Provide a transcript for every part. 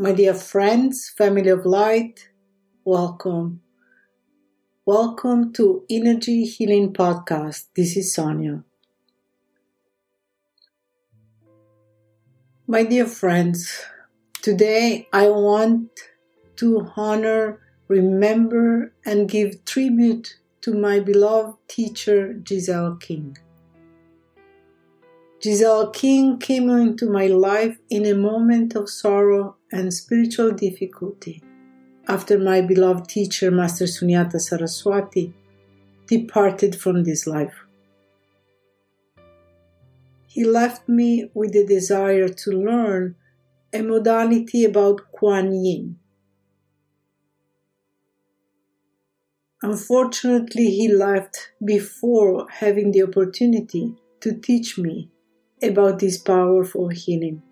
My dear friends, family of light, welcome. Welcome to Energy Healing Podcast. This is Sonia. My dear friends, today I want to honor, remember, and give tribute to my beloved teacher Giselle King. Giselle King came into my life in a moment of sorrow and spiritual difficulty after my beloved teacher, Master Sunyata Saraswati, departed from this life. He left me with the desire to learn a modality about Kuan Yin. Unfortunately, he left before having the opportunity to teach me about this powerful healing.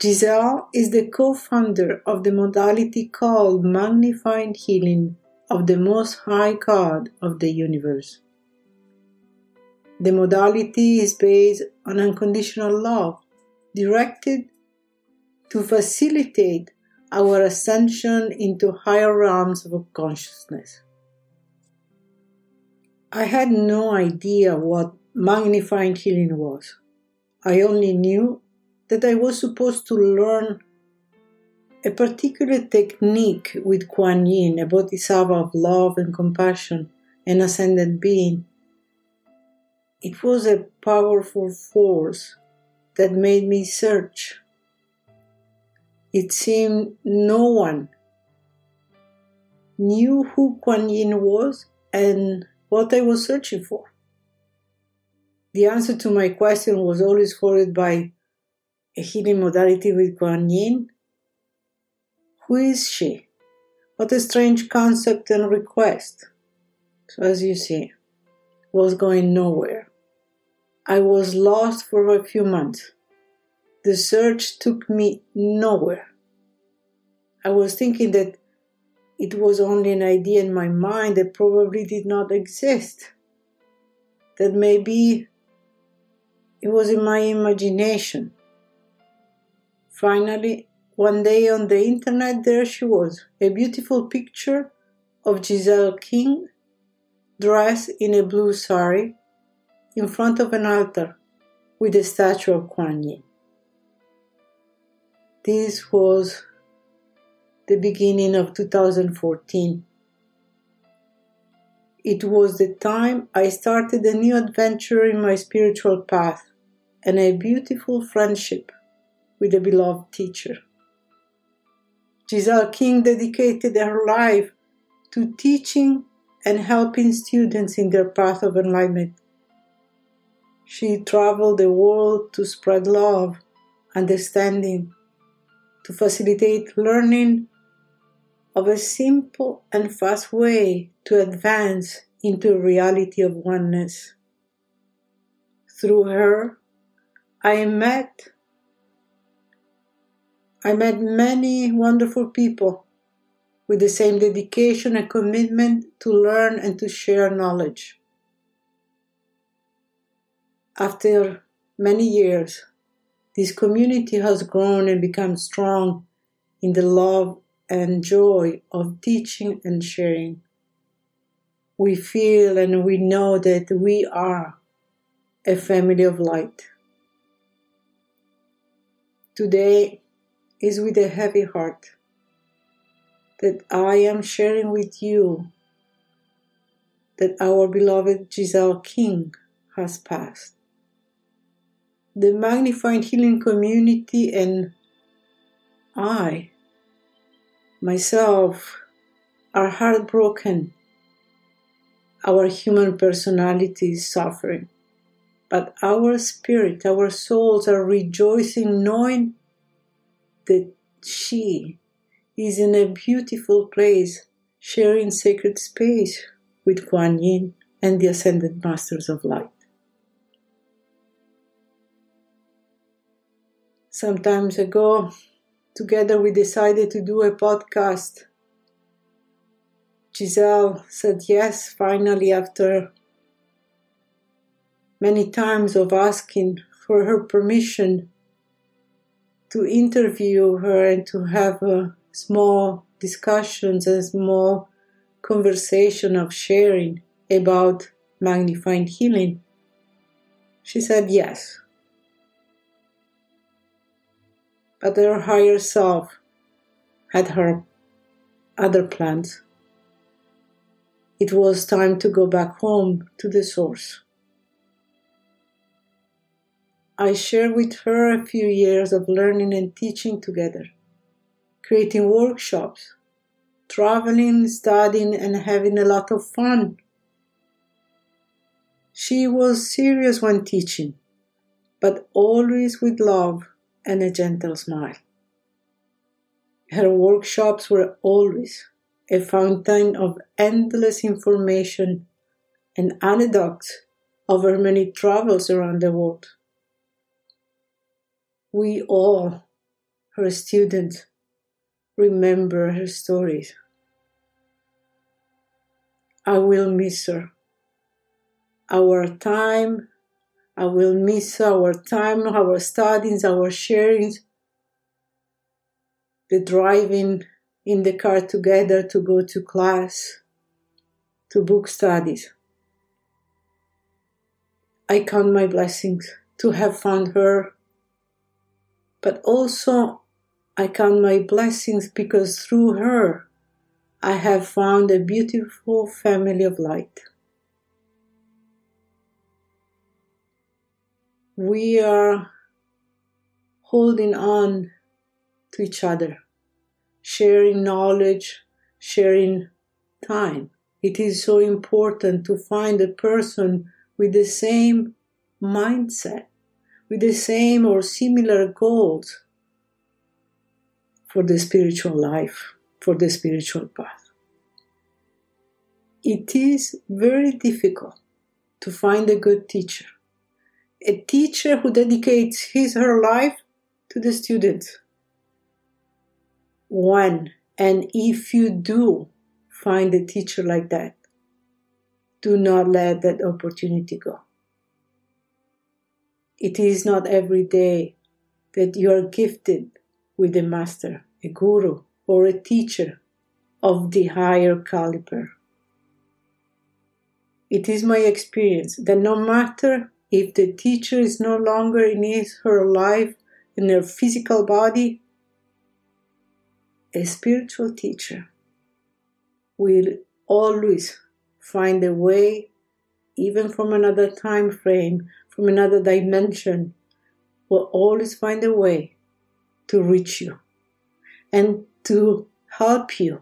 Giselle is the co-founder of the modality called Magnified Healing of the Most High God of the Universe. The modality is based on unconditional love directed to facilitate our ascension into higher realms of consciousness. I had no idea what magnified healing was. I only knew that I was supposed to learn a particular technique with Kuan Yin, a bodhisattva of love and compassion, an ascended being. It was a powerful force that made me search. It seemed no one knew who Kuan Yin was and what I was searching for. The answer to my question was always followed by a healing modality with Kuan Yin. Who is she? What a strange concept and request. So, as you see, was going nowhere. I was lost for a few months. The search took me nowhere. I was thinking that it was only an idea in my mind that probably did not exist. That maybe it was in my imagination. Finally, one day on the internet, there she was, a beautiful picture of Giselle King dressed in a blue sari in front of an altar with a statue of Kuan Yin. This was the beginning of 2014. It was the time I started a new adventure in my spiritual path and a beautiful friendship with a beloved teacher. Giselle King dedicated her life to teaching and helping students in their path of enlightenment. She traveled the world to spread love, understanding, to facilitate learning of a simple and fast way to advance into a reality of oneness. Through her, I met I met many wonderful people with the same dedication and commitment to learn and to share knowledge. After many years, this community has grown and become strong in the love and joy of teaching and sharing. We feel and we know that we are a family of light. Today is with a heavy heart that I am sharing with you that our beloved Giselle King has passed. The Magnified Healing Community and I, myself, are heartbroken. Our human personality is suffering but our spirit, our souls are rejoicing knowing that she is in a beautiful place, sharing sacred space with Kuan Yin and the Ascended Masters of Light. Some times ago, together we decided to do a podcast. Giselle said yes, finally, after many times of asking for her permission to interview her and to have small discussions and small conversation of sharing about magnifying healing, she said yes. But her higher self had her other plans. It was time to go back home to the source. I shared with her a few years of learning and teaching together, creating workshops, traveling, studying, and having a lot of fun. She was serious when teaching, but always with love and a gentle smile. Her workshops were always a fountain of endless information and anecdotes of her many travels around the world. We all, her students, remember her stories. I will miss her. Our time, I will miss our time, our studies, our sharings, the driving in the car together to go to class, to book studies. I count my blessings to have found her, but also I count my blessings because through her I have found a beautiful family of light. We are holding on to each other, sharing knowledge, sharing time. It is so important to find a person with the same mindset, with the same or similar goals for the spiritual life, for the spiritual path. It is very difficult to find a good teacher, a teacher who dedicates his her life to the students. When and if you do find a teacher like that, do not let that opportunity go. It is not every day that you are gifted with a master, a guru, or a teacher of the higher caliber. It is my experience that no matter if the teacher is no longer in his her life in her physical body, a spiritual teacher will always find a way, even from another time frame, from another dimension, will always find a way to reach you and to help you.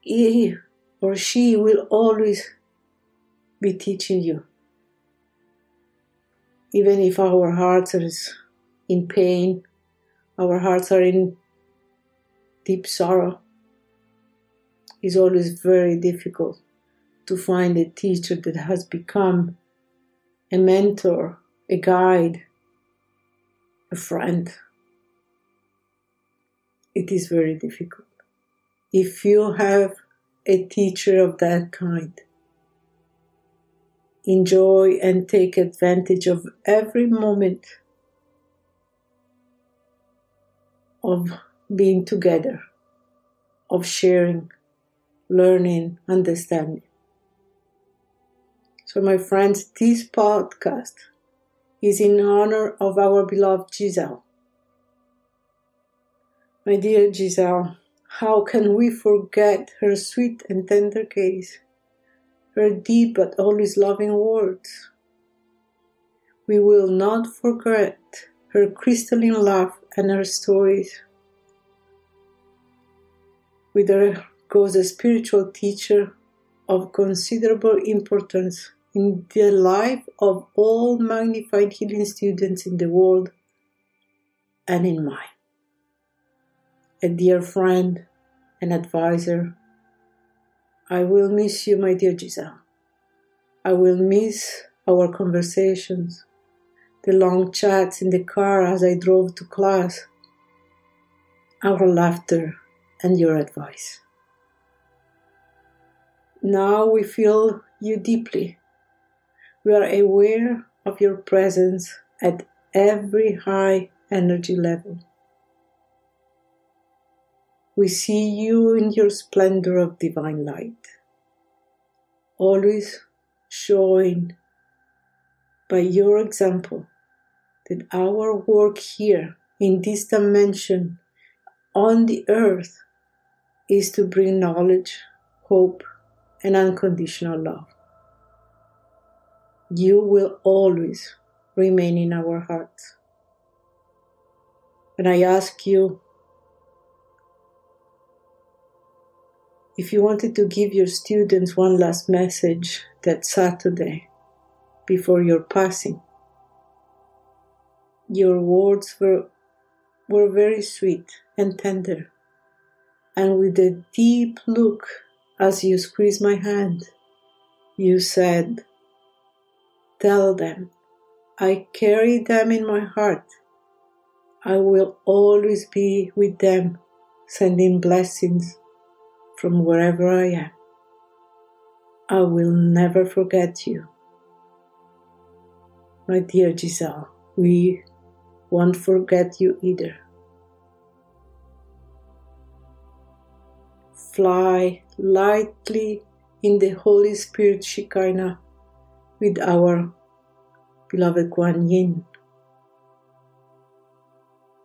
He or she will always be teaching you. Even if our hearts are in pain, our hearts are in deep sorrow, it's always very difficult to find a teacher that has become a mentor, a guide, a friend. It is very difficult. If you have a teacher of that kind, enjoy and take advantage of every moment of being together, of sharing, learning, understanding. So, my friends, this podcast is in honor of our beloved Giselle. My dear Giselle, how can we forget her sweet and tender gaze, her deep but always loving words? We will not forget her crystalline laugh and her stories. With her goes a spiritual teacher of considerable importance in the life of all magnified healing students in the world and in mine. A dear friend and advisor, I will miss you, my dear Giselle. I will miss our conversations, the long chats in the car as I drove to class, our laughter, and your advice. Now we feel you deeply we are aware of your presence at every high energy level. We see you in your splendor of divine light, always showing by your example that our work here in this dimension on the earth is to bring knowledge, hope, and unconditional love. You will always remain in our hearts. And I ask you if you wanted to give your students one last message that Saturday before your passing, your words were, were very sweet and tender, and with a deep look as you squeezed my hand, you said, Tell them, I carry them in my heart. I will always be with them, sending blessings from wherever I am. I will never forget you. My dear Giselle, we won't forget you either. Fly lightly in the Holy Spirit Shekinah with our beloved Kuan Yin.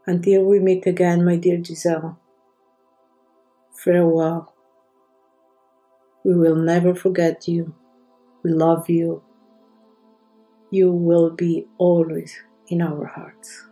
Until we meet again, my dear Giselle, farewell. We will never forget you. We love you. You will be always in our hearts.